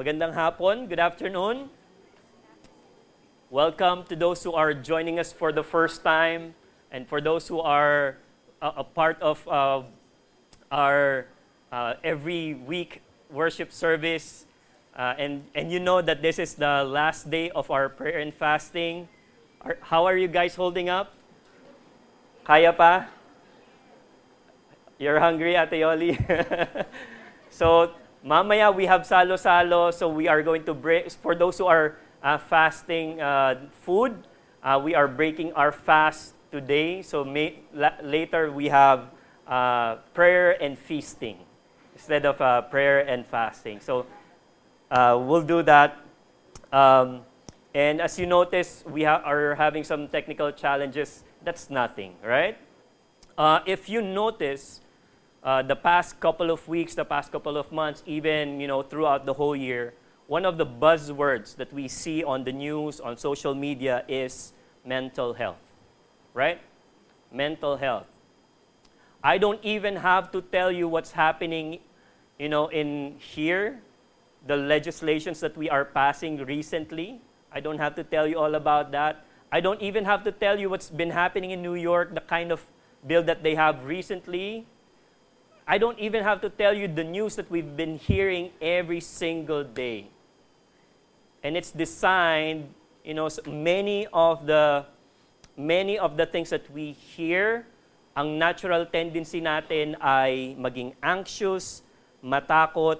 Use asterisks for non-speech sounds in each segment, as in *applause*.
Magandang hapon, good afternoon. Welcome to those who are joining us for the first time and for those who are a, a part of uh, our uh, every week worship service. Uh, and, and you know that this is the last day of our prayer and fasting. Are, how are you guys holding up? Kaya pa? You're hungry, Ate Yoli? *laughs* so, mamaya we have salo-salo. So, we are going to break, for those who are uh, fasting uh, food, uh, we are breaking our fast today. So, may, la- later we have uh, prayer and feasting instead of uh, prayer and fasting. So, uh, we'll do that. Um, and as you notice, we ha- are having some technical challenges. That's nothing, right? If you notice, uh, the past couple of weeks, the past couple of months, even you know throughout the whole year, one of the buzzwords that we see on the news, on social media, is mental health, right? Mental health. I don't even have to tell you what's happening, you know, in here, the legislations that we are passing recently I don't have to tell you all about that. I don't even have to tell you what's been happening in New York, the kind of bill that they have recently. I don't even have to tell you the news that we've been hearing every single day. And it's designed, you know, many of the many of the things that we hear, ang natural tendency natin ay maging anxious, matakot,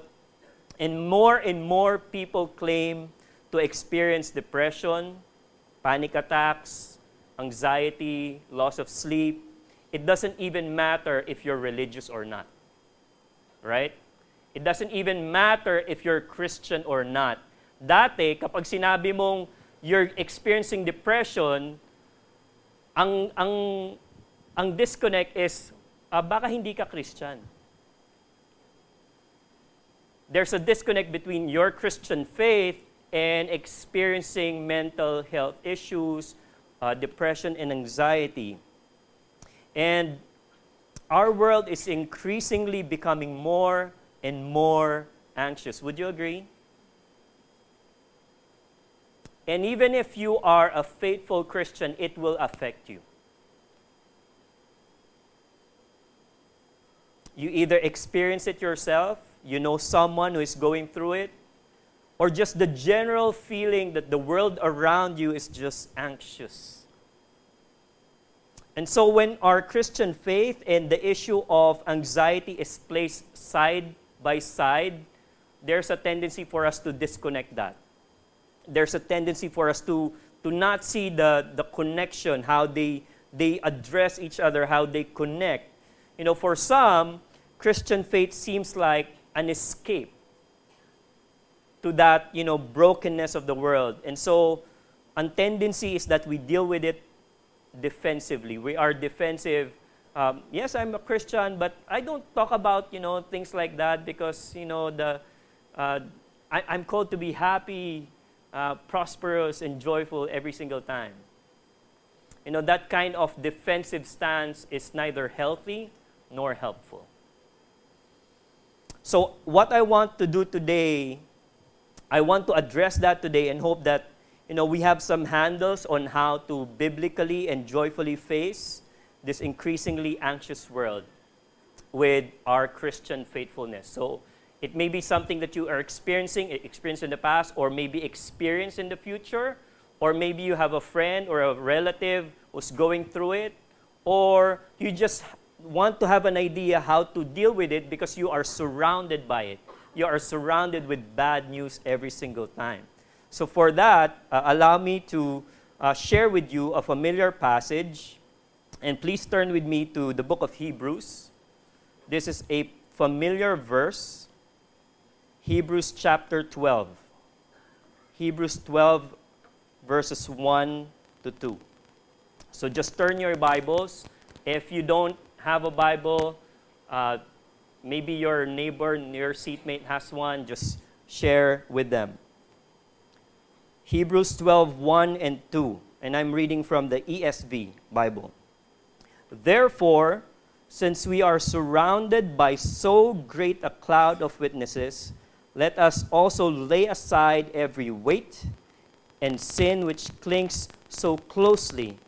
and more and more people claim to experience depression, panic attacks, anxiety, loss of sleep. It doesn't even matter if you're religious or not. Right? It doesn't even matter if you're Christian or not. Dati, kapag sinabi mong you're experiencing depression, ang, ang, ang disconnect is, uh, baka hindi ka Christian. There's a disconnect between your Christian faith and experiencing mental health issues, uh, depression, and anxiety. And our world is increasingly becoming more and more anxious. Would you agree? And even if you are a faithful Christian, it will affect you. You either experience it yourself, you know someone who is going through it, or just the general feeling that the world around you is just anxious. And so, when our Christian faith and the issue of anxiety is placed side by side, there's a tendency for us to disconnect that. There's a tendency for us to, to not see the, the connection, how they, they address each other, how they connect. You know, for some, Christian faith seems like an escape to that, you know, brokenness of the world. And so, a tendency is that we deal with it defensively. We are defensive. Um, yes, I'm a Christian, but I don't talk about, you know, things like that because, you know, the, uh, I, am called to be happy, uh, prosperous, and joyful every single time. You know, that kind of defensive stance is neither healthy nor helpful. So, what I want to do today I want to address that today and hope that you know we have some handles on how to biblically and joyfully face this increasingly anxious world with our Christian faithfulness. So it may be something that you are experiencing, experienced in the past, or maybe experience in the future, or maybe you have a friend or a relative who's going through it, or you just want to have an idea how to deal with it because you are surrounded by it you are surrounded with bad news every single time. So, for that, uh, allow me to uh, share with you a familiar passage. And please turn with me to the book of Hebrews. This is a familiar verse, Hebrews chapter 12. Hebrews 12, verses 1 to 2. So just turn your Bibles. If you don't have a Bible, uh, Maybe your neighbor, your seatmate has one, just share with them. Hebrews 12, 1 and 2. And I'm reading from the ESV Bible. Therefore, since we are surrounded by so great a cloud of witnesses, let us also lay aside every weight and sin which clings so closely,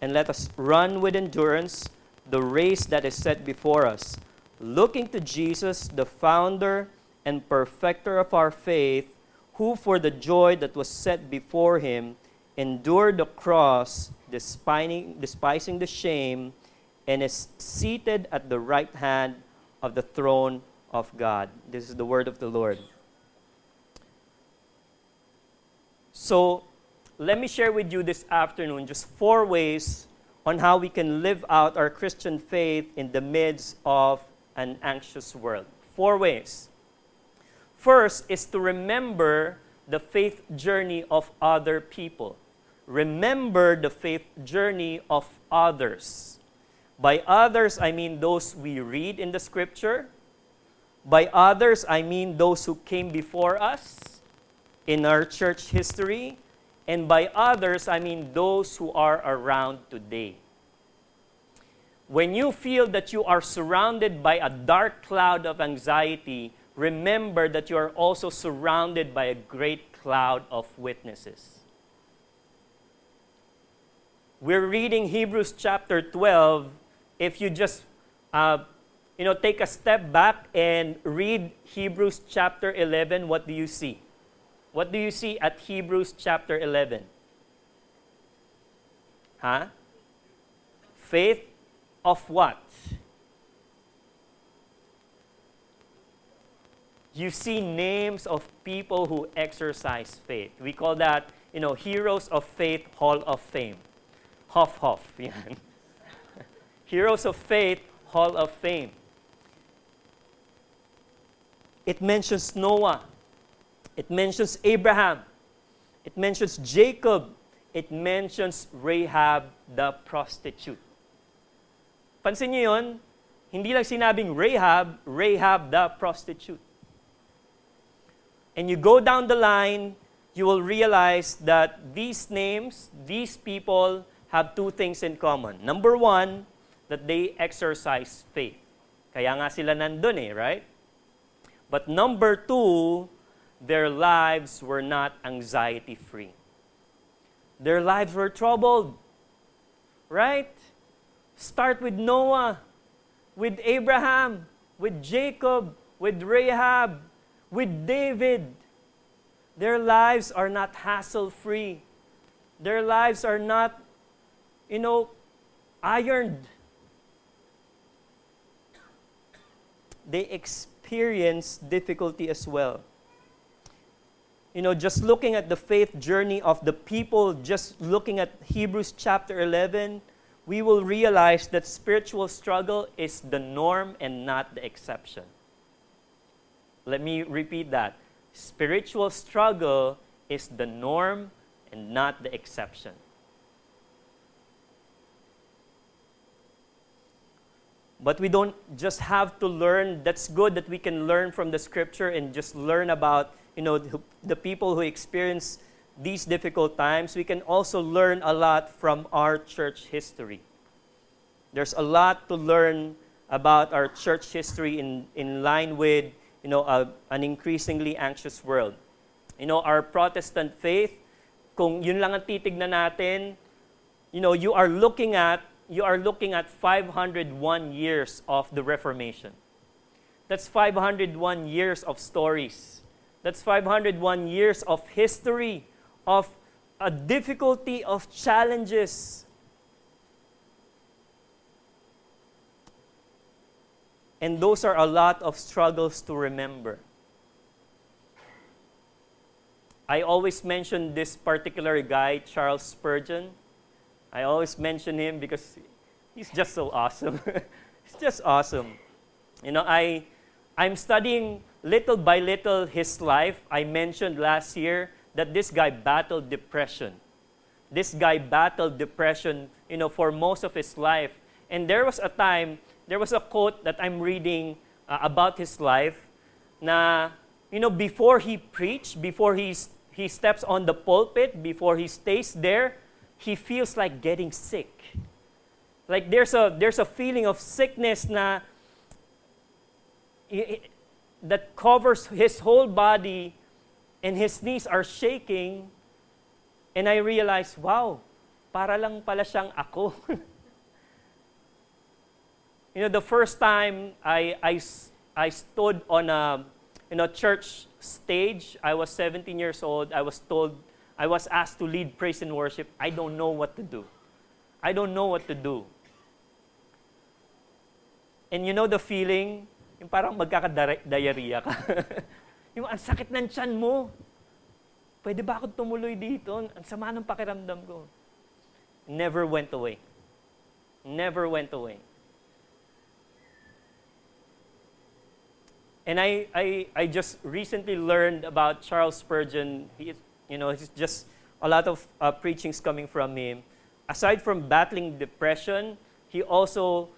and let us run with endurance the race that is set before us, looking to Jesus, the founder and perfecter of our faith, who for the joy that was set before him endured the cross, despising, despising the shame, and is seated at the right hand of the throne of God. This is the word of the Lord. So, let me share with you this afternoon just four ways on how we can live out our Christian faith in the midst of an anxious world. Four ways. First is to remember the faith journey of other people. Remember the faith journey of others. By others, I mean those we read in the scripture. By others, I mean those who came before us in our church history. And by others, I mean those who are around today. When you feel that you are surrounded by a dark cloud of anxiety, remember that you are also surrounded by a great cloud of witnesses. We're reading Hebrews chapter 12. If you just uh, you know, take a step back and read Hebrews chapter 11, what do you see? What do you see at Hebrews chapter 11? Huh? Faith of what? You see names of people who exercise faith. We call that, you know, Heroes of Faith Hall of Fame. Hoff. *laughs* Yan. Heroes of Faith Hall of Fame. It mentions Noah, it mentions Abraham. It mentions Jacob. It mentions Rahab the prostitute. Pansin niyo yun? Hindi lang sinabing Rahab, Rahab the prostitute. And you go down the line, you will realize that these names, these people, have two things in common. Number one, that they exercise faith. Kaya nga sila nandun eh, right? But number two, their lives were not anxiety free. Their lives were troubled. Right? Start with Noah, with Abraham, with Jacob, with Rahab, with David. Their lives are not hassle free. Their lives are not, you know, ironed. They experience difficulty as well you know, just looking at the faith journey of the people, just looking at Hebrews chapter 11, we will realize that spiritual struggle is the norm and not the exception. Let me repeat that. Spiritual struggle is the norm and not the exception. But we don't just have to learn. That's good that we can learn from the scripture and just learn about you know, the, people who experience these difficult times, we can also learn a lot from our church history. There's a lot to learn about our church history in, in line with you know, a, an increasingly anxious world. You know, our Protestant faith, kung yun lang ang titignan natin, you know, you are looking at you are looking at 501 years of the Reformation. That's 501 years of stories that's 501 years of history, of a difficulty, of challenges. And those are a lot of struggles to remember. I always mention this particular guy, Charles Spurgeon. I always mention him because he's just so awesome. *laughs* he's just awesome. You know, I, I'm studying little by little his life, I mentioned last year that this guy battled depression. This guy battled depression, you know, for most of his life. And there was a time, there was a quote that I'm reading uh, about his life na, you know, before he preached, before he, he steps on the pulpit, before he stays there, he feels like getting sick. Like there's a, there's a feeling of sickness na that covers his whole body and his knees are shaking. And I realized, wow, para lang pala siyang ako. *laughs* you know, the first time I, I, I stood on a you know, church stage, I was 17 years old. I was told, I was asked to lead praise and worship. I don't know what to do. I don't know what to do. And you know the feeling, yung parang magkakadiarrhea ka. *laughs* yung ang sakit ng tiyan mo. Pwede ba ako tumuloy dito? Ang sama ng pakiramdam ko. Never went away. Never went away. And I, I, I just recently learned about Charles Spurgeon. He, you know, he's just a lot of uh, preachings coming from him. Aside from battling depression, he also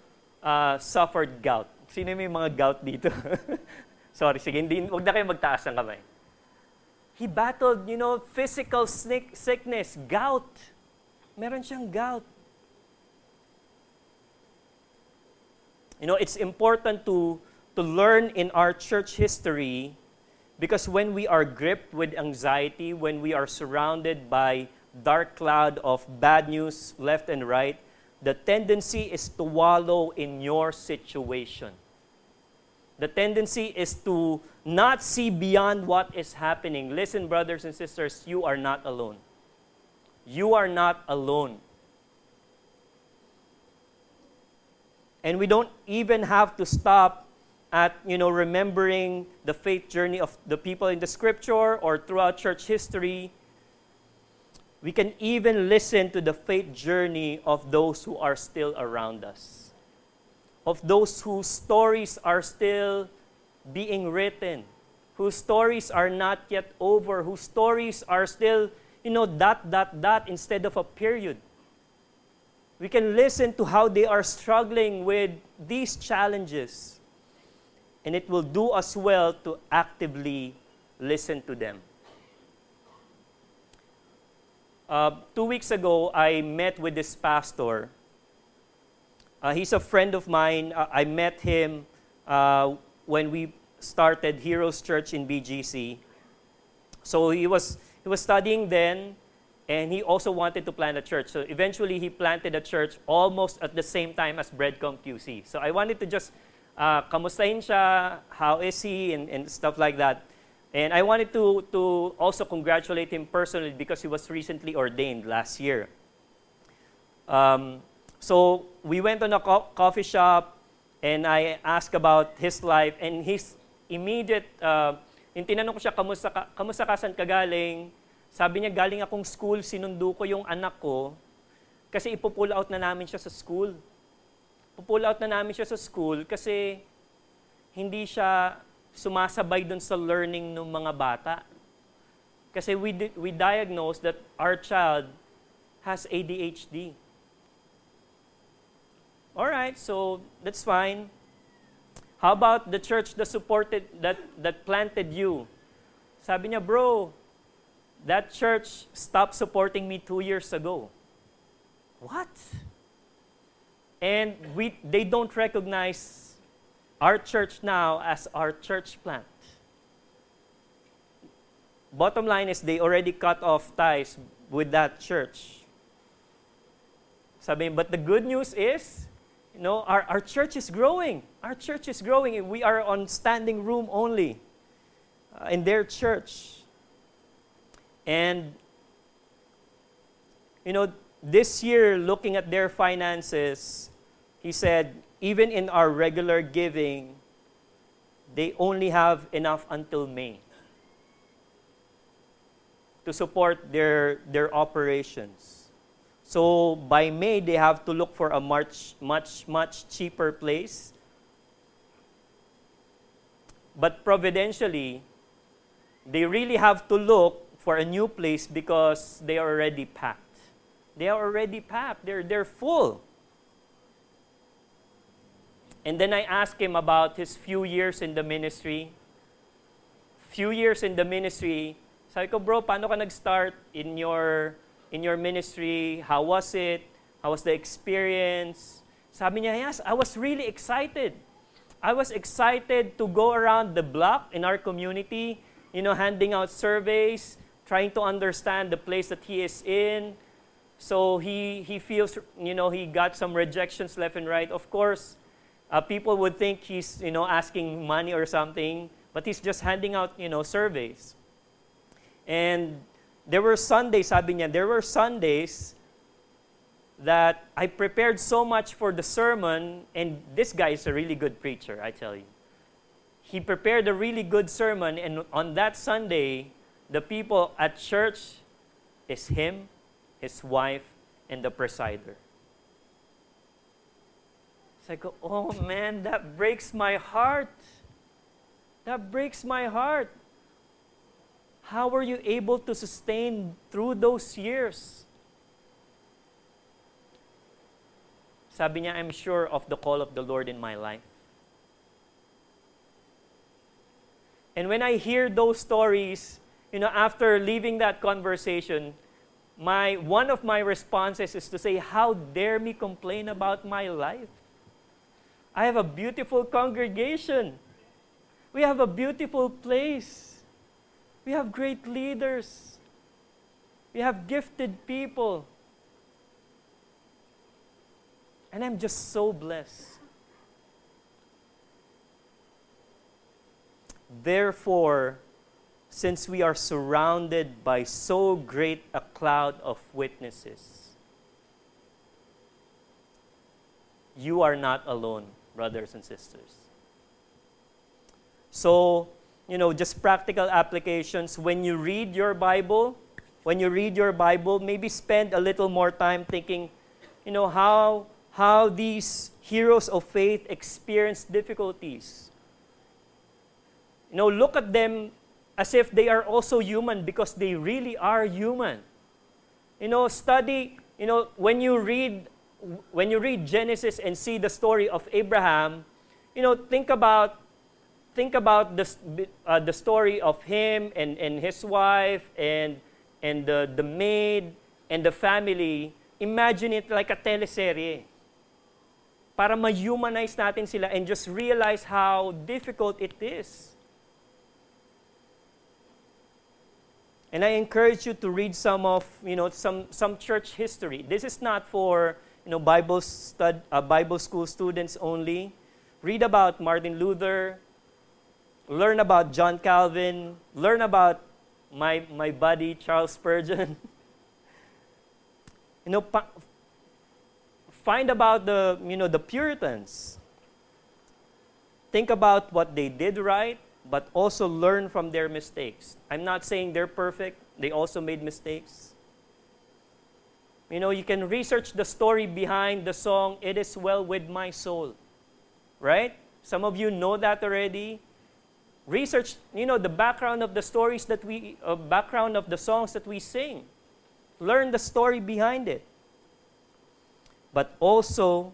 uh, suffered gout. Sino may mga gout dito? *laughs* Sorry, sige, hindi, huwag na kayo magtaas ng kamay. He battled, you know, physical sickness, gout. Meron siyang gout. You know, it's important to to learn in our church history because when we are gripped with anxiety, when we are surrounded by dark cloud of bad news left and right, the tendency is to wallow in your situation. The tendency is to not see beyond what is happening. Listen, brothers and sisters, you are not alone. You are not alone. And we don't even have to stop at you know remembering the faith journey of the people in the scripture or throughout church history we can even listen to the faith journey of those who are still around us. Of those whose stories are still being written whose stories are not yet over whose stories are still you know dot dot dot instead of a period. We can listen to how they are struggling with these challenges and it will do us well to actively listen to them. Uh, two weeks ago, I met with this pastor. Uh, he's a friend of mine. Uh, I met him uh, when we started Heroes Church in BGC. So he was, he was studying then, and he also wanted to plant a church. So eventually, he planted a church almost at the same time as Breadcom QC. So I wanted to just uh, kamustahin siya, how is he, and, and stuff like that. And I wanted to, to also congratulate him personally because he was recently ordained last year. Um, so we went on a co- coffee shop and I asked about his life and his immediate, uh, yung tinanong ko siya, kamusta ka, kamusta ka, saan ka galing? Sabi niya, galing akong school, sinundo ko yung anak ko kasi ipupull out na namin siya sa school pupull out na namin siya sa school kasi hindi siya sumasabay dun sa learning ng mga bata. Kasi we, di- we diagnosed that our child has ADHD. All right, so that's fine. How about the church that supported, that, that planted you? Sabi niya, bro, that church stopped supporting me two years ago. What? And we, they don't recognize our church now as our church plant. Bottom line is they already cut off ties with that church. Sabi, but the good news is, you know, our, our church is growing. Our church is growing. We are on standing room only uh, in their church. And, you know, this year, looking at their finances, he said, even in our regular giving, they only have enough until May to support their, their operations. So by May, they have to look for a much, much, much cheaper place. But providentially, they really have to look for a new place because they are already packed. They are already packed. They're, they're full. And then I asked him about his few years in the ministry. Few years in the ministry. Sabi ko, bro, paano ka nag-start in your, in your ministry? How was it? How was the experience? Sabi niya, yes, I was really excited. I was excited to go around the block in our community, you know, handing out surveys, trying to understand the place that he is in. So he, he feels, you know, he got some rejections left and right. Of course, uh, people would think he's, you know, asking money or something, but he's just handing out, you know, surveys. And there were Sundays, sabi niya, there were Sundays that I prepared so much for the sermon, and this guy is a really good preacher, I tell you. He prepared a really good sermon, and on that Sunday, the people at church is him, his wife, and the presider. So I go, oh man, that breaks my heart. That breaks my heart. How were you able to sustain through those years? Sabi niya, I'm sure of the call of the Lord in my life. And when I hear those stories, you know, after leaving that conversation, my one of my responses is to say, How dare me complain about my life? I have a beautiful congregation. We have a beautiful place. We have great leaders. We have gifted people. And I'm just so blessed. Therefore, since we are surrounded by so great a cloud of witnesses, you are not alone, brothers and sisters. So, you know, just practical applications. When you read your Bible, when you read your Bible, maybe spend a little more time thinking, you know, how, how these heroes of faith experience difficulties. You know, look at them as if they are also human because they really are human. You know, study, you know, when you read when you read Genesis and see the story of Abraham, you know, think about think about the, uh, the story of him and, and his wife and, and the, the maid and the family, imagine it like a teleserye. Para ma-humanize natin sila and just realize how difficult it is. And I encourage you to read some of, you know, some, some church history. This is not for, you know, Bible, stud, uh, Bible school students only. Read about Martin Luther, learn about John Calvin, learn about my, my buddy Charles Spurgeon. *laughs* you know, pa- find about the, you know, the Puritans. Think about what they did right, but also learn from their mistakes. I'm not saying they're perfect, they also made mistakes. You know, you can research the story behind the song, It Is Well With My Soul. Right? Some of you know that already research, you know, the background of the stories that we, uh, background of the songs that we sing. Learn the story behind it. But also,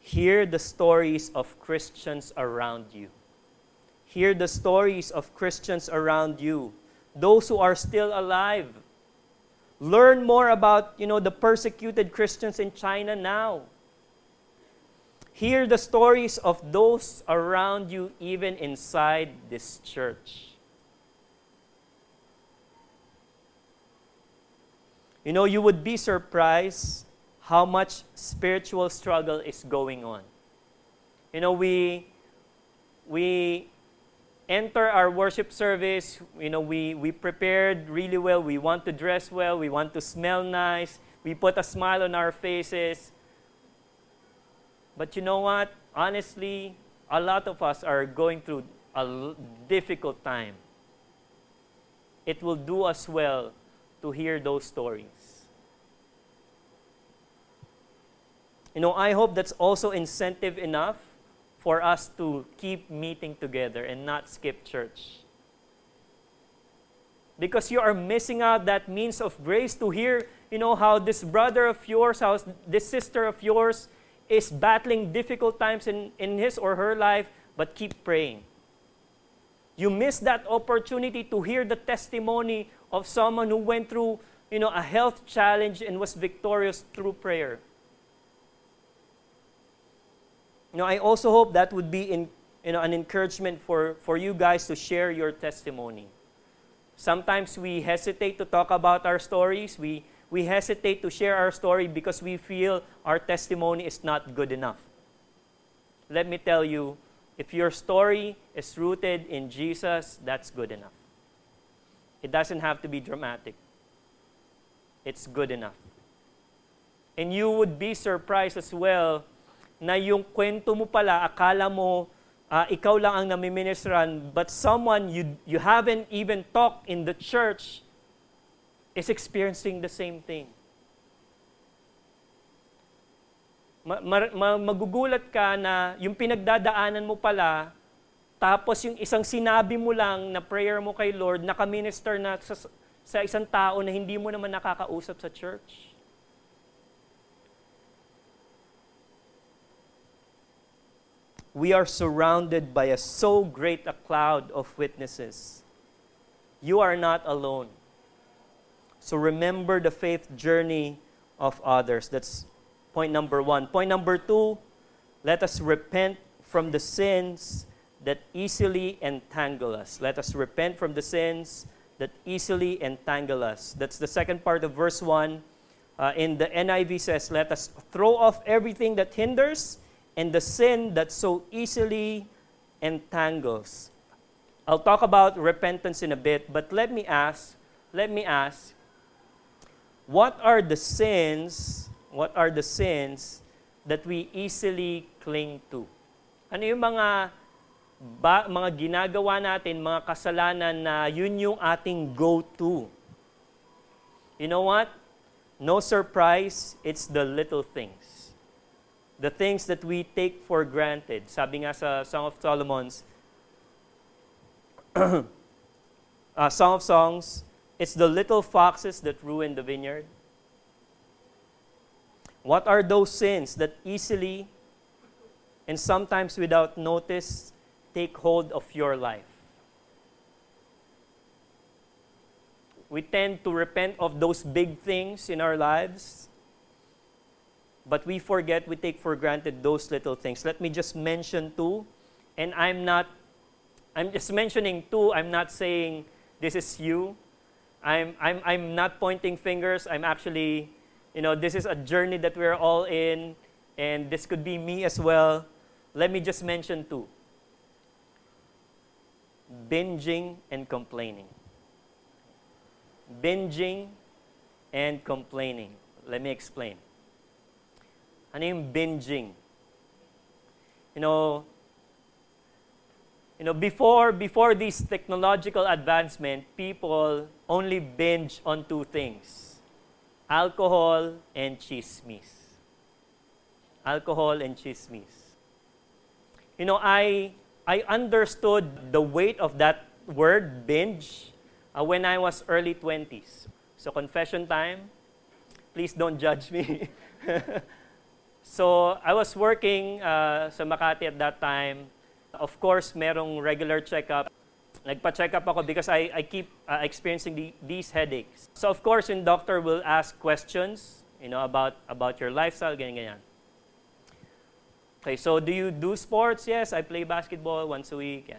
hear the stories of Christians around you. Hear the stories of Christians around you, those who are still alive. Learn more about, you know, the persecuted Christians in China now Hear the stories of those around you, even inside this church. You know, you would be surprised how much spiritual struggle is going on. You know, we, we enter our worship service, you know, we, we prepared really well. We want to dress well. We want to smell nice. We put a smile on our faces. But you know what? Honestly, a lot of us are going through a difficult time. It will do us well to hear those stories. You know, I hope that's also incentive enough for us to keep meeting together and not skip church. Because you are missing out that means of grace to hear, you know, how this brother of yours, how this sister of yours is battling difficult times in, in his or her life, but keep praying. You miss that opportunity to hear the testimony of someone who went through you know, a health challenge and was victorious through prayer. You know, I also hope that would be in, you know, an encouragement for, for you guys to share your testimony. Sometimes we hesitate to talk about our stories. We, we hesitate to share our story because we feel our testimony is not good enough. Let me tell you, if your story is rooted in Jesus, that's good enough. It doesn't have to be dramatic. It's good enough. And you would be surprised as well na yung kwento mo pala, akala mo uh, ikaw lang ang namiministran, but someone you, you haven't even talked in the church is experiencing the same thing. Ma, ma, magugulat ka na yung pinagdadaanan mo pala, tapos yung isang sinabi mo lang na prayer mo kay Lord, nakaminister na sa, sa isang tao na hindi mo naman nakakausap sa church. We are surrounded by a so great a cloud of witnesses. You are not alone. So remember the faith journey of others. That's point number one. Point number two, let us repent from the sins that easily entangle us. Let us repent from the sins that easily entangle us. That's the second part of verse 1. Uh, in the NIV says, Let us throw off everything that hinders and the sin that so easily entangles. I'll talk about repentance in a bit, but let me ask, let me ask, what are the sins, what are the sins that we easily cling to? Ano yung mga ba, mga ginagawa natin, mga kasalanan na yun yung ating go-to? You know what? No surprise, it's the little things the things that we take for granted. Sabi nga sa Song of Solomon's, *clears throat* uh, Song of Songs, it's the little foxes that ruin the vineyard. What are those sins that easily and sometimes without notice take hold of your life? We tend to repent of those big things in our lives but we forget, we take for granted those little things. Let me just mention two, and I'm not, I'm just mentioning two, I'm not saying this is you. I'm, I'm, I'm not pointing fingers. I'm actually, you know, this is a journey that we're all in, and this could be me as well. Let me just mention two binging and complaining. Binging and complaining. Let me explain. Ano yung binging? You know, you know, before before this technological advancement, people only binge on two things: alcohol and chismis. Alcohol and chismis. You know, I I understood the weight of that word binge uh, when I was early 20s. So confession time. Please don't judge me. *laughs* So I was working uh, sa Makati at that time. Of course, merong regular checkup. Nagpa-check up ako because I, I keep uh, experiencing the, these headaches. So of course, yung doctor will ask questions, you know, about, about your lifestyle, ganyan, ganyan. Okay, so do you do sports? Yes, I play basketball once a week.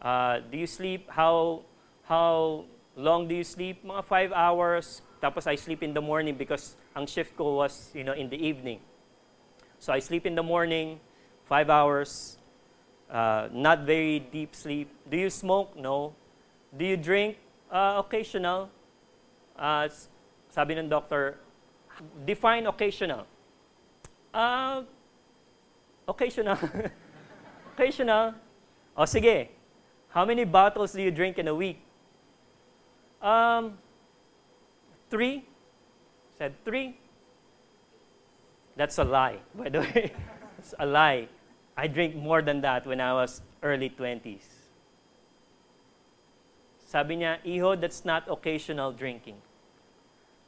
Uh, do you sleep? How, how long do you sleep? Mga five hours. Tapos I sleep in the morning because ang shift ko was, you know, in the evening. So I sleep in the morning, five hours, uh, not very deep sleep. Do you smoke? No. Do you drink? Uh, occasional. Uh, sabi ng doctor, define occasional. Uh, occasional. *laughs* occasional. O sige, how many bottles do you drink in a week? Um, three. Said three. That's a lie, by the way. *laughs* it's a lie. I drink more than that when I was early 20s. Sabi niya, Iho, that's not occasional drinking.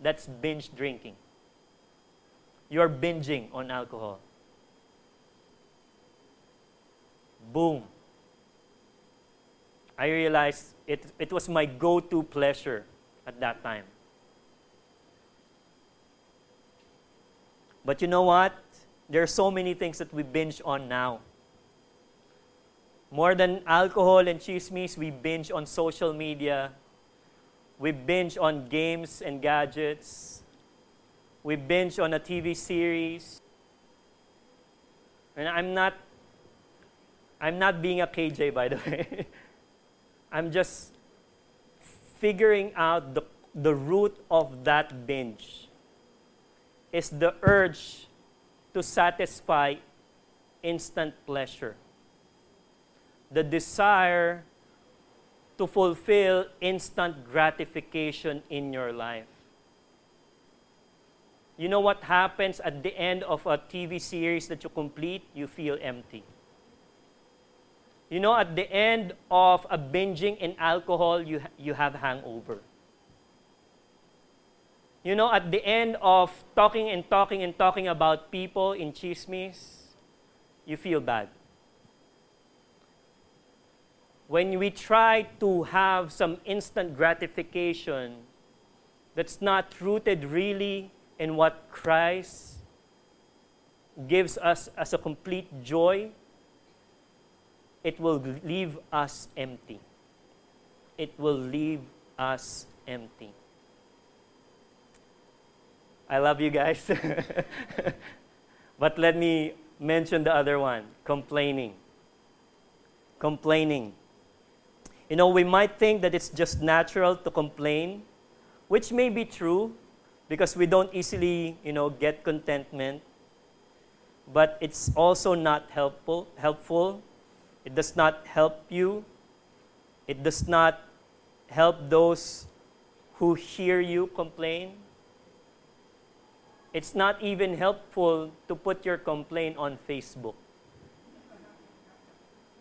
That's binge drinking. You're binging on alcohol. Boom. I realized it, it was my go to pleasure at that time. But you know what? There are so many things that we binge on now. More than alcohol and chismes, we binge on social media. We binge on games and gadgets. We binge on a TV series. And I'm not I'm not being a KJ by the *laughs* way. I'm just figuring out the, the root of that binge is the urge to satisfy instant pleasure. The desire to fulfill instant gratification in your life. You know what happens at the end of a TV series that you complete? You feel empty. You know, at the end of a binging in alcohol, you, you have hangover. You know, at the end of talking and talking and talking about people in chismes, you feel bad. When we try to have some instant gratification that's not rooted really in what Christ gives us as a complete joy, it will leave us empty. It will leave us empty. I love you guys. *laughs* but let me mention the other one complaining. Complaining. You know, we might think that it's just natural to complain, which may be true because we don't easily, you know, get contentment. But it's also not helpful, helpful it does not help you. It does not help those who hear you complain. It's not even helpful to put your complaint on Facebook.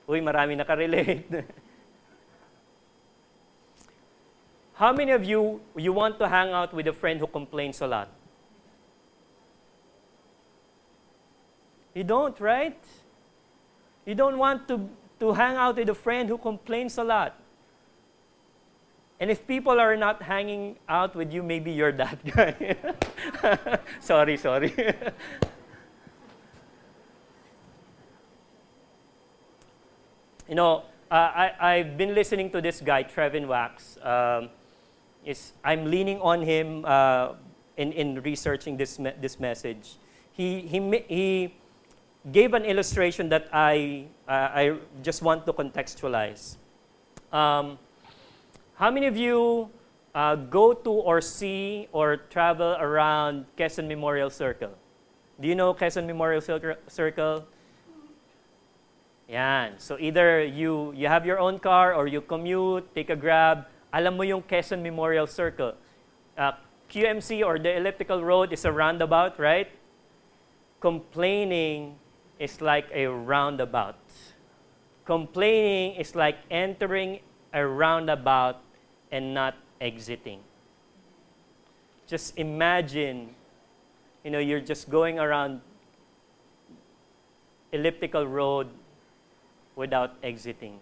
Uy, marami nakarelate. *laughs* How many of you you want to hang out with a friend who complains a lot? You don't, right? You don't want to, to hang out with a friend who complains a lot. And if people are not hanging out with you, maybe you're that *laughs* guy. *laughs* sorry, sorry. *laughs* you know, uh, I, I've been listening to this guy, Trevin Wax. Um, is, I'm leaning on him uh, in, in researching this, me- this message. He, he, he gave an illustration that I, uh, I just want to contextualize. Um, how many of you uh, go to or see or travel around Quezon Memorial Circle? Do you know Quezon Memorial Circle? Yan. So either you, you have your own car or you commute, take a grab. Alam mo yung Quezon Memorial Circle. Uh, QMC or the elliptical road is a roundabout, right? Complaining is like a roundabout. Complaining is like entering a roundabout and not exiting. Just imagine, you know, you're just going around elliptical road without exiting.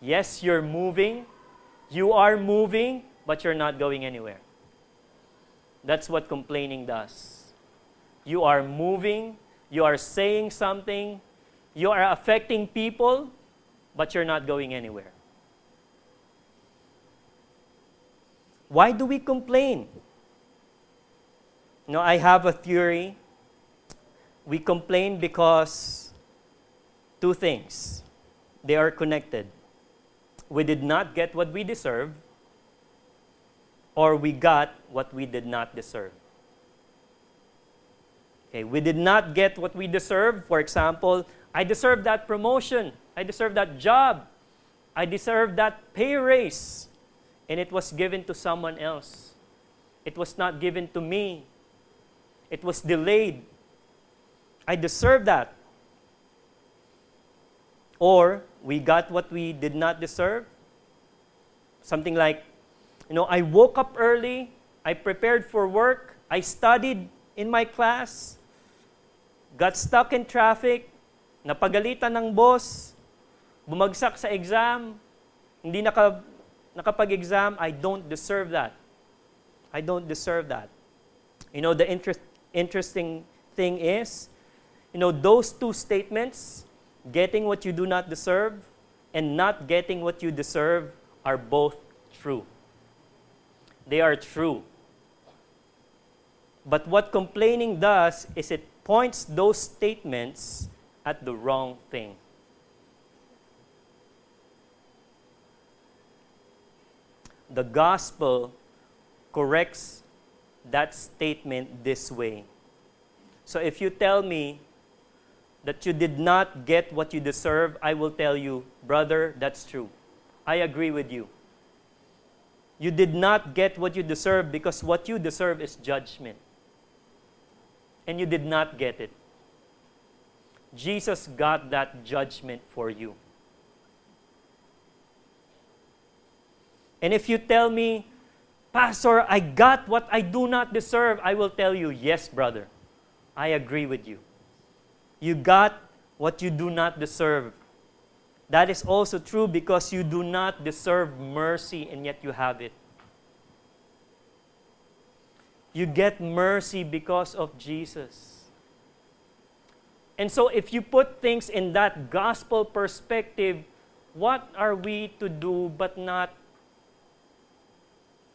Yes, you're moving. You are moving, but you're not going anywhere. That's what complaining does. You are moving, you are saying something, you are affecting people, but you're not going anywhere. Why do we complain? You know, I have a theory. We complain because two things. They are connected. We did not get what we deserve, or we got what we did not deserve. Okay, we did not get what we deserve. For example, I deserve that promotion. I deserve that job. I deserve that pay raise. And it was given to someone else. It was not given to me. It was delayed. I deserve that. Or we got what we did not deserve. Something like, you know, I woke up early, I prepared for work, I studied in my class, got stuck in traffic, napagalitan ng boss, bumagsak sa exam, hindi naka, nakapag-exam, I don't deserve that. I don't deserve that. You know, the inter- interesting thing is, you know, those two statements, getting what you do not deserve and not getting what you deserve are both true. They are true. But what complaining does is it points those statements at the wrong thing. The gospel corrects that statement this way. So if you tell me that you did not get what you deserve, I will tell you, brother, that's true. I agree with you. You did not get what you deserve because what you deserve is judgment. And you did not get it. Jesus got that judgment for you. And if you tell me, Pastor, I got what I do not deserve, I will tell you, yes, brother, I agree with you. You got what you do not deserve. That is also true because you do not deserve mercy and yet you have it. You get mercy because of Jesus. And so, if you put things in that gospel perspective, what are we to do but not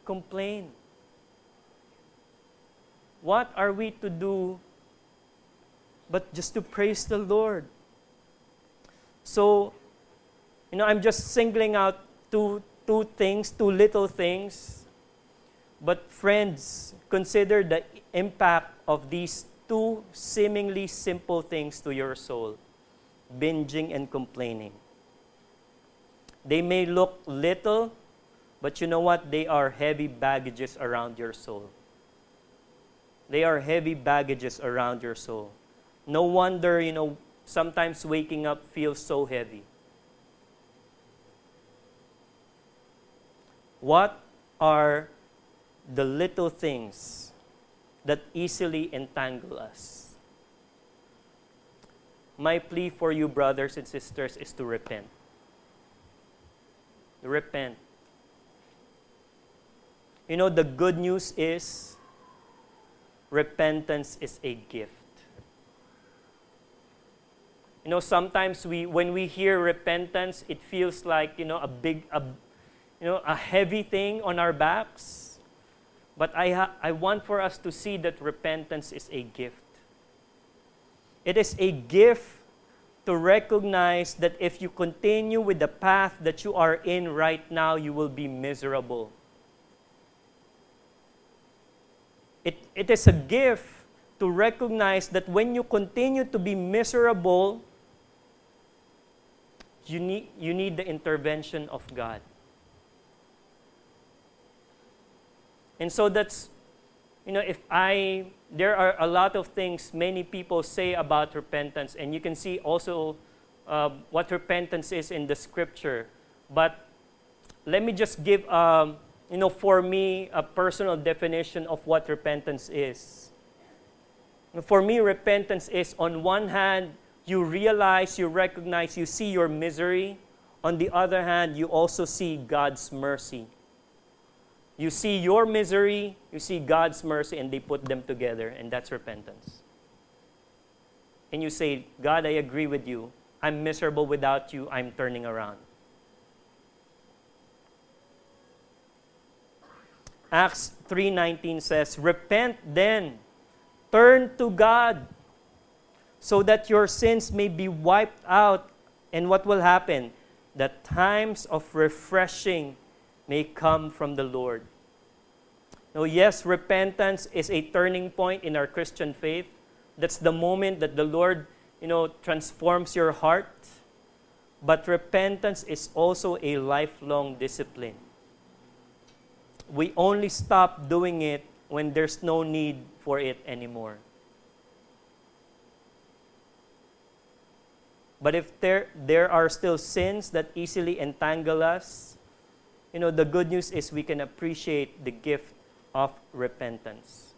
complain? What are we to do but just to praise the Lord? So, you know, I'm just singling out two, two things, two little things. But, friends, consider the impact of these two seemingly simple things to your soul binging and complaining. They may look little, but you know what? They are heavy baggages around your soul. They are heavy baggages around your soul. No wonder, you know, sometimes waking up feels so heavy. What are the little things that easily entangle us? My plea for you, brothers and sisters, is to repent. Repent. You know, the good news is repentance is a gift. You know, sometimes we, when we hear repentance, it feels like, you know, a big, a, you know, a heavy thing on our backs. But I, ha- I want for us to see that repentance is a gift. It is a gift to recognize that if you continue with the path that you are in right now, you will be miserable. It, it is a gift to recognize that when you continue to be miserable, you need, you need the intervention of God. And so that's, you know, if I, there are a lot of things many people say about repentance, and you can see also uh, what repentance is in the scripture. But let me just give, um, you know, for me, a personal definition of what repentance is. For me, repentance is on one hand, you realize, you recognize, you see your misery. On the other hand, you also see God's mercy. You see your misery, you see God's mercy, and they put them together, and that's repentance. And you say, God, I agree with you. I'm miserable without you. I'm turning around. Acts 3:19 says, "Repent then, turn to God, so that your sins may be wiped out. And what will happen? That times of refreshing may come from the Lord. Now, yes, repentance is a turning point in our Christian faith. That's the moment that the Lord, you know, transforms your heart. But repentance is also a lifelong discipline. We only stop doing it when there's no need for it anymore. But if there, there are still sins that easily entangle us, you know, the good news is we can appreciate the gift of repentance.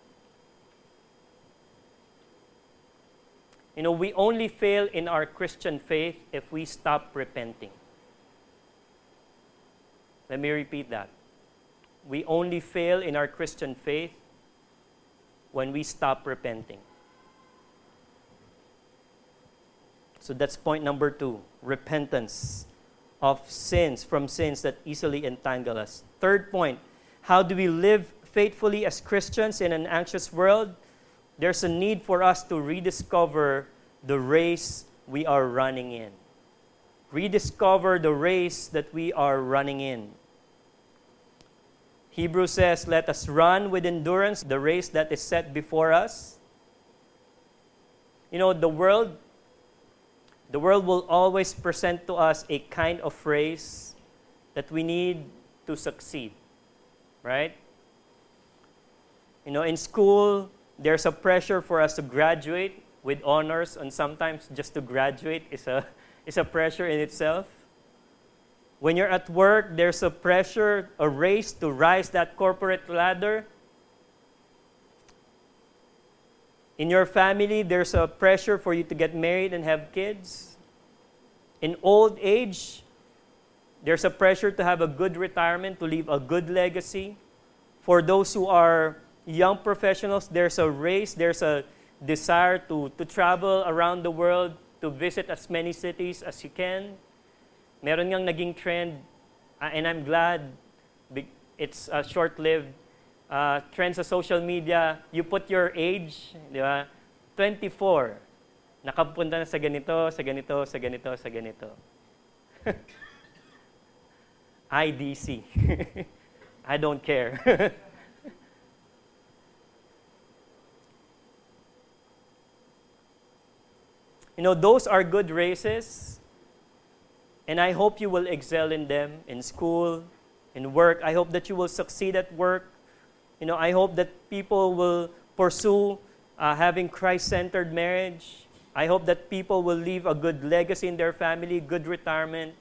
You know, we only fail in our Christian faith if we stop repenting. Let me repeat that. We only fail in our Christian faith when we stop repenting. So that's point number two repentance of sins, from sins that easily entangle us. Third point how do we live faithfully as Christians in an anxious world? There's a need for us to rediscover the race we are running in. Rediscover the race that we are running in. Hebrews says, Let us run with endurance the race that is set before us. You know, the world the world will always present to us a kind of race that we need to succeed. Right? You know, in school, there's a pressure for us to graduate with honors, and sometimes just to graduate is a, *laughs* is a pressure in itself. When you're at work, there's a pressure, a race to rise that corporate ladder. In your family, there's a pressure for you to get married and have kids. In old age, there's a pressure to have a good retirement, to leave a good legacy. For those who are young professionals, there's a race, there's a desire to, to travel around the world, to visit as many cities as you can. Meron ngang naging trend, uh, and I'm glad it's uh, short-lived uh, trend sa social media, you put your age, di ba? 24. Nakapunta na sa ganito, sa ganito, sa ganito, sa ganito. *laughs* IDC. *laughs* I don't care. *laughs* you know, those are good races, and I hope you will excel in them in school, in work. I hope that you will succeed at work. You know, I hope that people will pursue uh, having Christ centered marriage. I hope that people will leave a good legacy in their family, good retirement.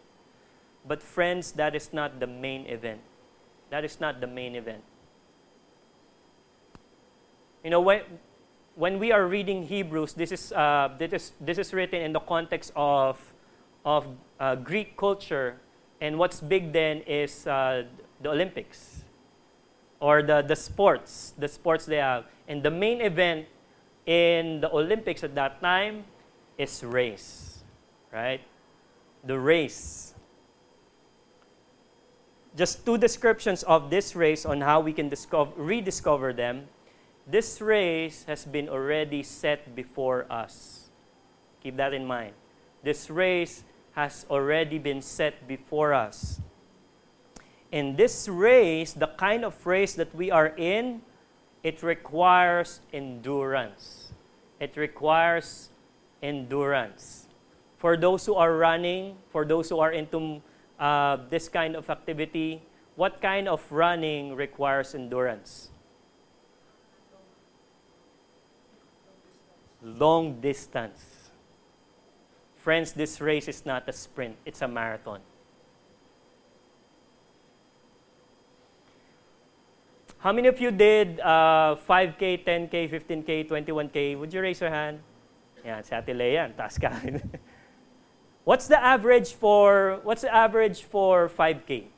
But, friends, that is not the main event. That is not the main event. You know, when, when we are reading Hebrews, this is, uh, this is, this is written in the context of, of uh, Greek culture. And what's big then is uh, the Olympics or the, the sports, the sports they have. And the main event in the Olympics at that time is race, right? The race. Just two descriptions of this race on how we can discover, rediscover them. This race has been already set before us. Keep that in mind. This race has already been set before us in this race, the kind of race that we are in, it requires endurance. It requires endurance. For those who are running, for those who are into uh, this kind of activity, what kind of running requires endurance? Long distance. Friends, this race is not a sprint, it's a marathon. How many of you did uh, 5K, 10K, 15K, 21K? Would you raise your hand? Yan, si Ate Lea, taas ka. *laughs* what's the average for, what's the average for 5K?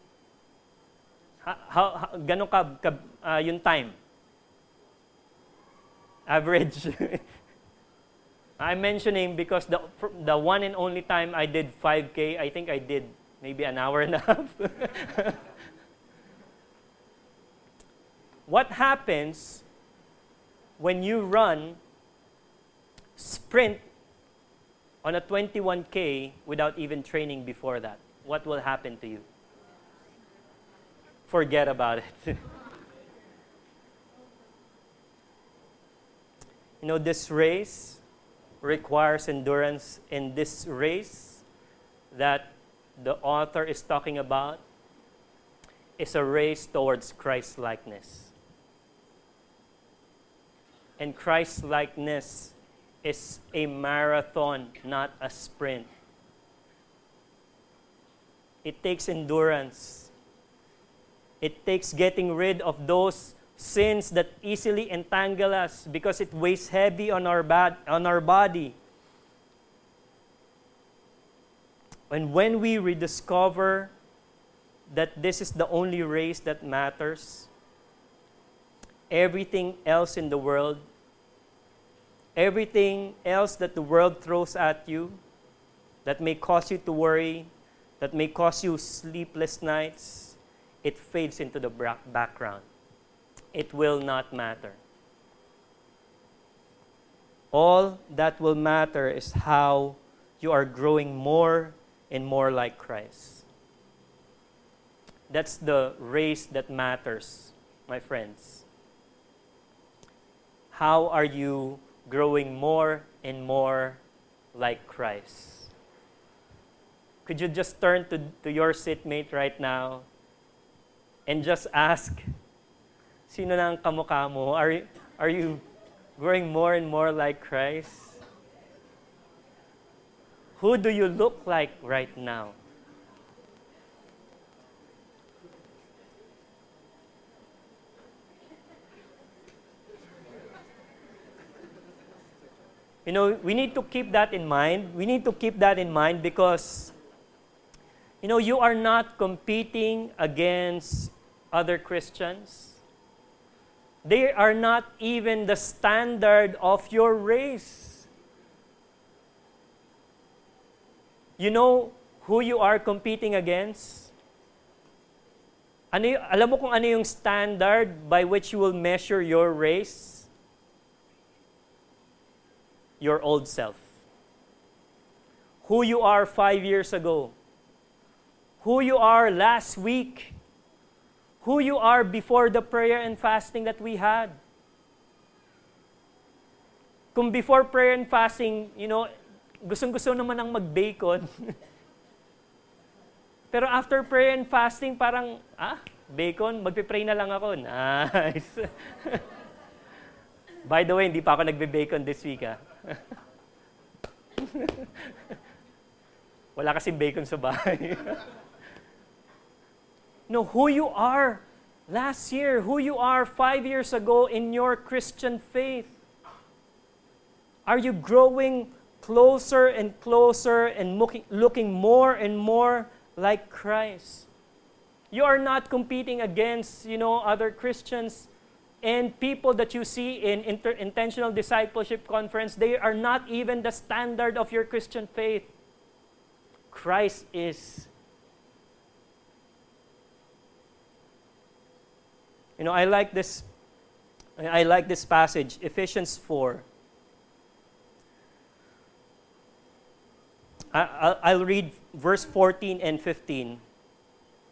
How, how, ganun ka, ka uh, yung time? Average. *laughs* I'm mentioning because the, the one and only time I did 5K, I think I did maybe an hour and a *laughs* half. what happens when you run sprint on a 21K without even training before that? What will happen to you? Forget about it. *laughs* you know, this race requires endurance. In this race that the author is talking about is a race towards Christ likeness. And Christ likeness is a marathon, not a sprint. It takes endurance. It takes getting rid of those sins that easily entangle us because it weighs heavy on our, bad, on our body. And when we rediscover that this is the only race that matters, everything else in the world, everything else that the world throws at you, that may cause you to worry, that may cause you sleepless nights, it fades into the background. It will not matter. All that will matter is how you are growing more and more like Christ. That's the race that matters, my friends. How are you growing more and more like Christ? Could you just turn to, to your seatmate right now and just ask, sino na ang kamukha mo? Are, are you growing more and more like Christ? Who do you look like right now? You know, we need to keep that in mind. We need to keep that in mind because, you know, you are not competing against other Christians. They are not even the standard of your race. You know who you are competing against? Ano alam mo kung ano yung standard by which you will measure your race? your old self. Who you are five years ago. Who you are last week. Who you are before the prayer and fasting that we had. Kung before prayer and fasting, you know, gustong-gusto naman ang mag-bacon. *laughs* Pero after prayer and fasting, parang, ah, bacon, magpipray na lang ako. Nice. *laughs* By the way, hindi pa ako nagbe-bacon this week, ah. *laughs* Wala kasing bacon sa bahay. No, who you are last year, who you are five years ago in your Christian faith. Are you growing closer and closer and looking, looking more and more like Christ? You are not competing against, you know, other Christians and people that you see in inter- intentional discipleship conference, they are not even the standard of your Christian faith. Christ is. You know, I like this. I like this passage, Ephesians 4. I, I'll read verse 14 and 15.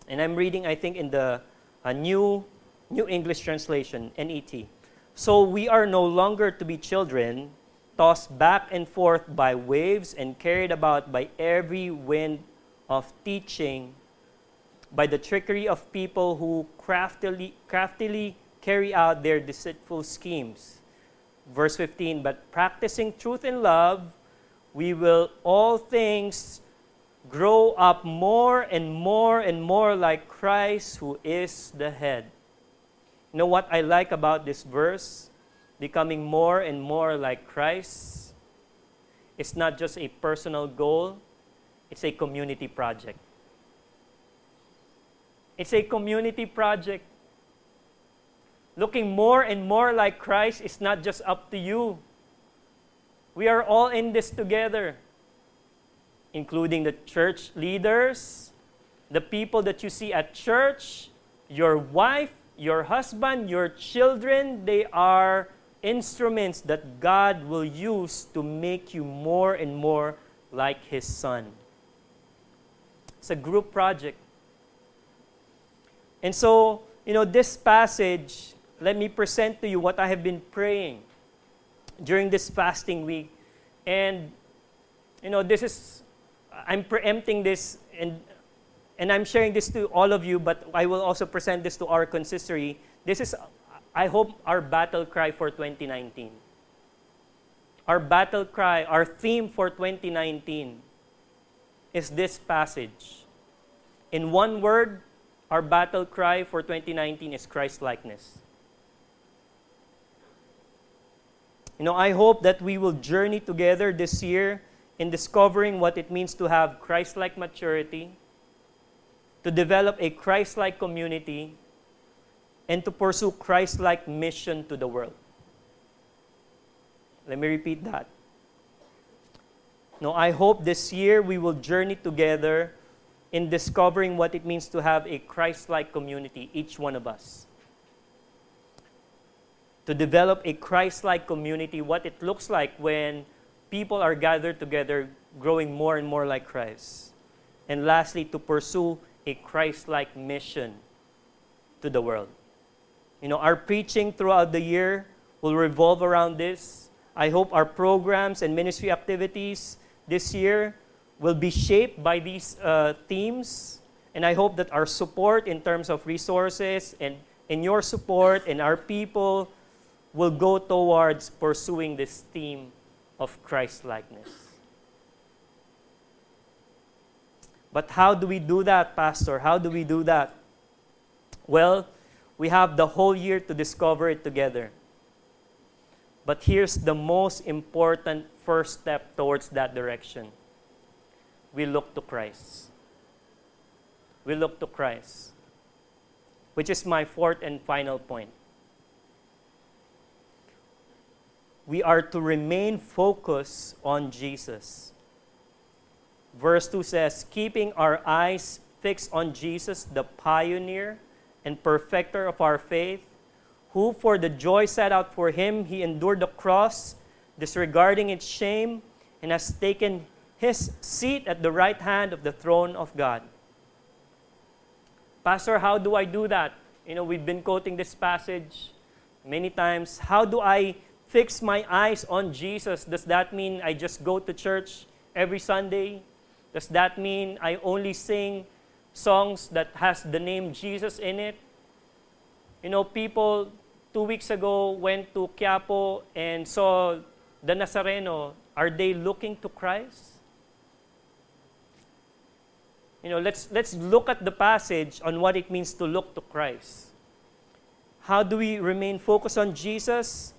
And I'm reading, I think, in the a New New English Translation, NET. So we are no longer to be children, tossed back and forth by waves and carried about by every wind of teaching, by the trickery of people who craftily, craftily carry out their deceitful schemes. Verse 15, but practicing truth and love, we will all things grow up more and more and more like Christ, who is the head. You know what I like about this verse? Becoming more and more like Christ. It's not just a personal goal, it's a community project. It's a community project. Looking more and more like Christ is not just up to you. We are all in this together, including the church leaders, the people that you see at church, your wife, your husband, your children, they are instruments that God will use to make you more and more like His Son. It's a group project. And so, you know, this passage, let me present to you what I have been praying during this fasting week. And, you know, this is, I'm preempting this and and I'm sharing this to all of you, but I will also present this to our consistory. This is, I hope, our battle cry for 2019. Our battle cry, our theme for 2019 is this passage. In one word, our battle cry for 2019 is Christ likeness. You know, I hope that we will journey together this year in discovering what it means to have Christ like maturity to develop a Christ like community, and to pursue Christ like mission to the world. Let me repeat that. No, I hope this year we will journey together in discovering what it means to have a Christ like community, each one of us. To develop a Christ like community, what it looks like when people are gathered together, growing more and more like Christ. And lastly, to pursue a Christ like mission to the world. You know, our preaching throughout the year will revolve around this. I hope our programs and ministry activities this year will be shaped by these uh, themes. And I hope that our support in terms of resources and in your support and our people will go towards pursuing this theme of Christ likeness. But how do we do that, Pastor? How do we do that? Well, we have the whole year to discover it together. But here's the most important first step towards that direction we look to Christ. We look to Christ, which is my fourth and final point. We are to remain focused on Jesus. Verse 2 says, Keeping our eyes fixed on Jesus, the pioneer and perfecter of our faith, who for the joy set out for him, he endured the cross, disregarding its shame, and has taken his seat at the right hand of the throne of God. Pastor, how do I do that? You know, we've been quoting this passage many times. How do I fix my eyes on Jesus? Does that mean I just go to church every Sunday? Does that mean I only sing songs that has the name Jesus in it? You know, people two weeks ago went to Quiapo and saw the Nazareno. Are they looking to Christ? You know, let's, let's look at the passage on what it means to look to Christ. How do we remain focused on Jesus?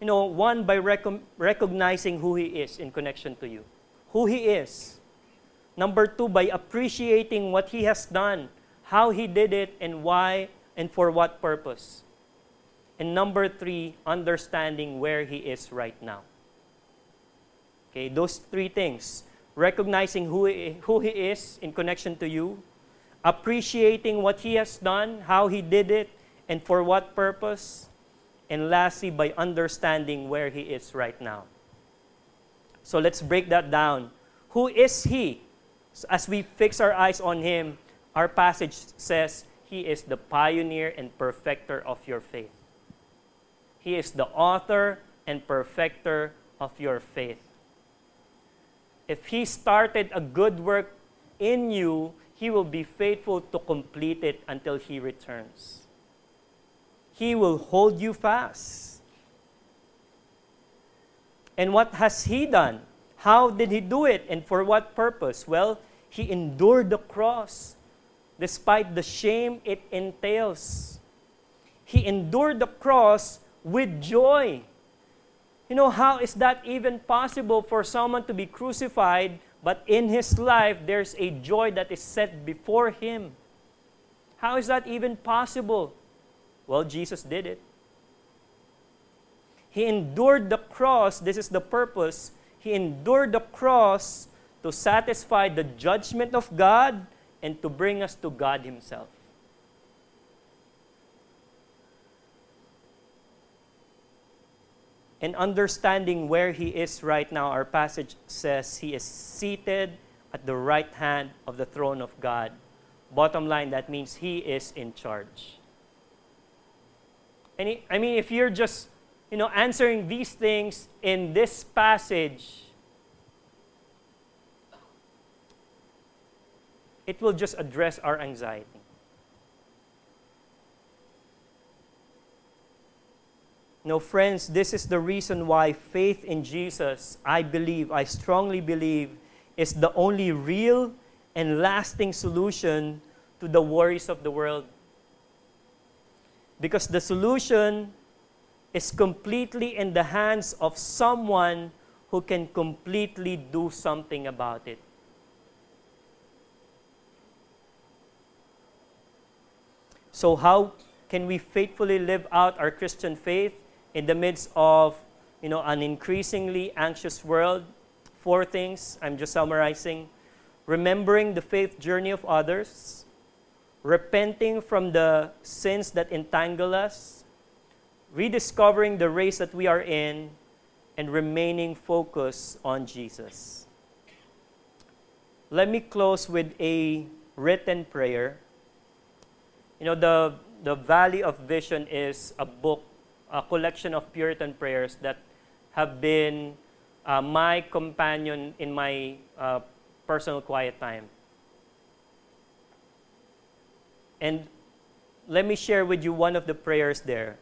You know, one, by rec- recognizing who He is in connection to you, who He is. Number two, by appreciating what He has done, how He did it, and why and for what purpose. And number three, understanding where He is right now. Okay, those three things recognizing who he, who he is in connection to you, appreciating what He has done, how He did it, and for what purpose, and lastly, by understanding where He is right now. So let's break that down. Who is He? As we fix our eyes on Him, our passage says, He is the pioneer and perfecter of your faith. He is the author and perfecter of your faith. If He started a good work in you, He will be faithful to complete it until He returns. He will hold you fast. And what has He done? How did He do it and for what purpose? Well, He endured the cross despite the shame it entails. He endured the cross with joy. You know, how is that even possible for someone to be crucified, but in his life there's a joy that is set before him? How is that even possible? Well, Jesus did it. He endured the cross. This is the purpose. He endured the cross to satisfy the judgment of God and to bring us to God Himself. And understanding where he is right now, our passage says he is seated at the right hand of the throne of God. Bottom line, that means he is in charge. And I mean, if you're just, you know, answering these things in this passage, it will just address our anxiety. No, friends, this is the reason why faith in Jesus, I believe, I strongly believe, is the only real and lasting solution to the worries of the world. Because the solution is completely in the hands of someone who can completely do something about it. So, how can we faithfully live out our Christian faith? In the midst of you know, an increasingly anxious world, four things. I'm just summarizing. Remembering the faith journey of others, repenting from the sins that entangle us, rediscovering the race that we are in, and remaining focused on Jesus. Let me close with a written prayer. You know, the, the Valley of Vision is a book, a collection of Puritan prayers that have been uh, my companion in my uh, personal quiet time. And let me share with you one of the prayers there.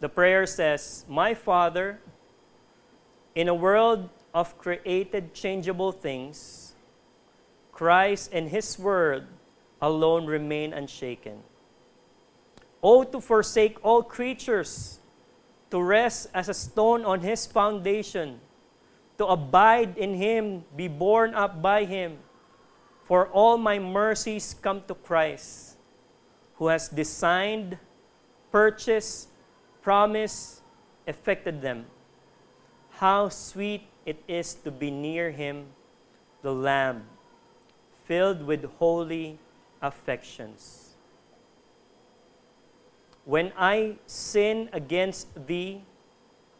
The prayer says, My Father, in a world of created changeable things, Christ and His Word alone remain unshaken. Oh, to forsake all creatures, to rest as a stone on His foundation, to abide in Him, be borne up by Him. For all my mercies come to Christ, who has designed, purchased, promise affected them. How sweet it is to be near him, the Lamb, filled with holy affections. When I sin against thee,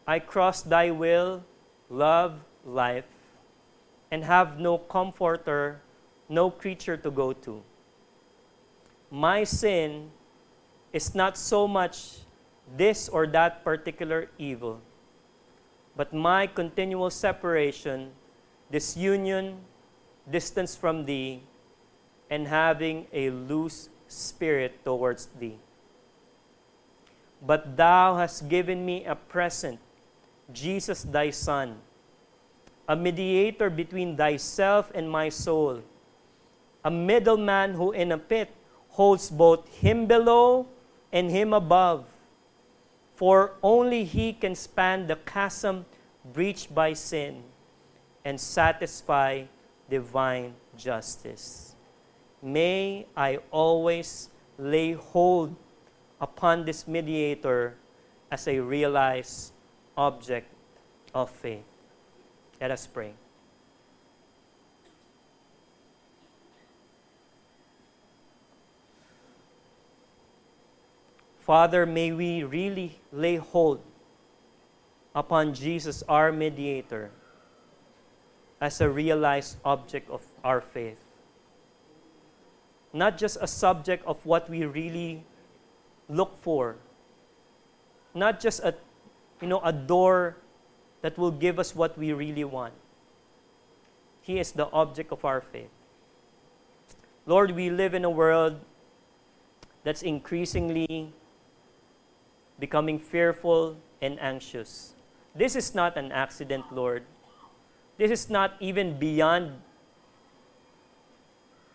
I cross thy will, love, life, and have no comforter, no creature to go to. My sin is not so much this or that particular evil, but my continual separation, disunion, distance from thee, and having a loose spirit towards thee. But thou hast given me a present, Jesus thy Son, a mediator between thyself and my soul, a middleman who in a pit holds both him below and him above for only He can span the chasm breached by sin and satisfy divine justice. May I always lay hold upon this mediator as a realized object of faith. Let us pray. Father, may we really lay hold upon Jesus, our mediator, as a realized object of our faith. Not just a subject of what we really look for, not just a, you know, a door that will give us what we really want. He is the object of our faith. Lord, we live in a world that's increasingly becoming fearful and anxious. This is not an accident, Lord. This is not even beyond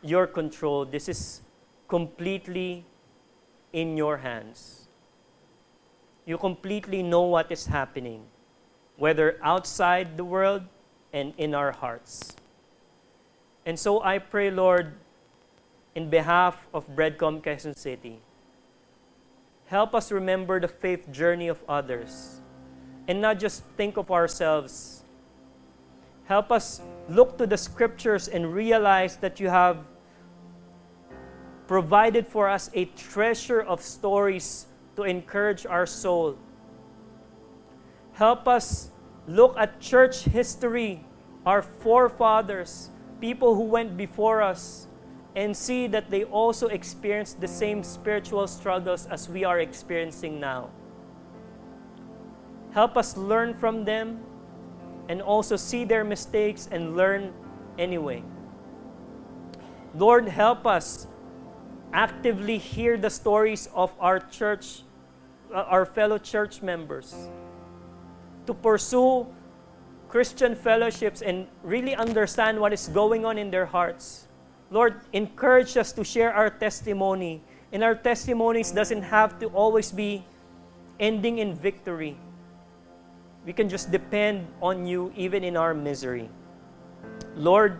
your control. This is completely in your hands. You completely know what is happening, whether outside the world and in our hearts. And so I pray, Lord, in behalf of Breadcom Quezon City, help us remember the faith journey of others and not just think of ourselves. Help us look to the scriptures and realize that you have provided for us a treasure of stories to encourage our soul. Help us look at church history, our forefathers, people who went before us, and see that they also experienced the same spiritual struggles as we are experiencing now. Help us learn from them and also see their mistakes and learn anyway. Lord, help us actively hear the stories of our church, uh, our fellow church members, to pursue Christian fellowships and really understand what is going on in their hearts Lord, encourage us to share our testimony. And our testimonies doesn't have to always be ending in victory. We can just depend on you even in our misery. Lord,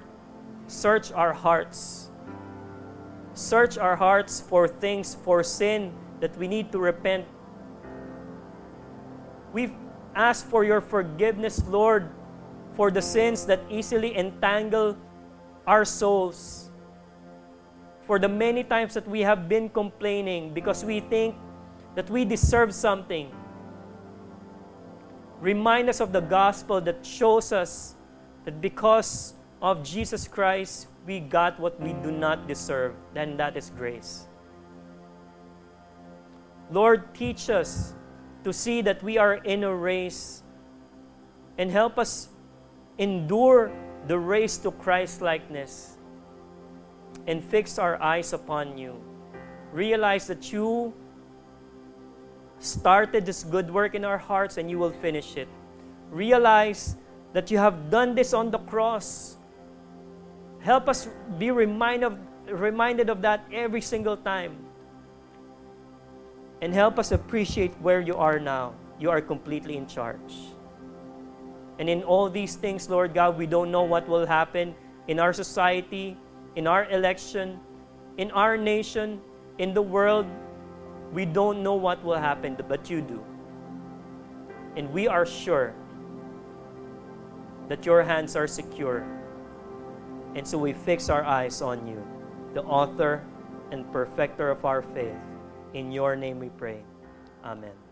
search our hearts. Search our hearts for things, for sin that we need to repent. We've ask for your forgiveness, Lord, for the sins that easily entangle our souls. For the many times that we have been complaining because we think that we deserve something. Remind us of the gospel that shows us that because of Jesus Christ, we got what we do not deserve, then that is grace. Lord, teach us to see that we are in a race and help us endure the race to Christ likeness and fix our eyes upon you. Realize that you started this good work in our hearts and you will finish it. Realize that you have done this on the cross. Help us be reminded of, reminded of that every single time. And help us appreciate where you are now. You are completely in charge. And in all these things, Lord God, we don't know what will happen in our society, in our election, in our nation, in the world. We don't know what will happen, but you do. And we are sure that your hands are secure. And so we fix our eyes on you, the author and perfecter of our faith. In your name we pray. Amen.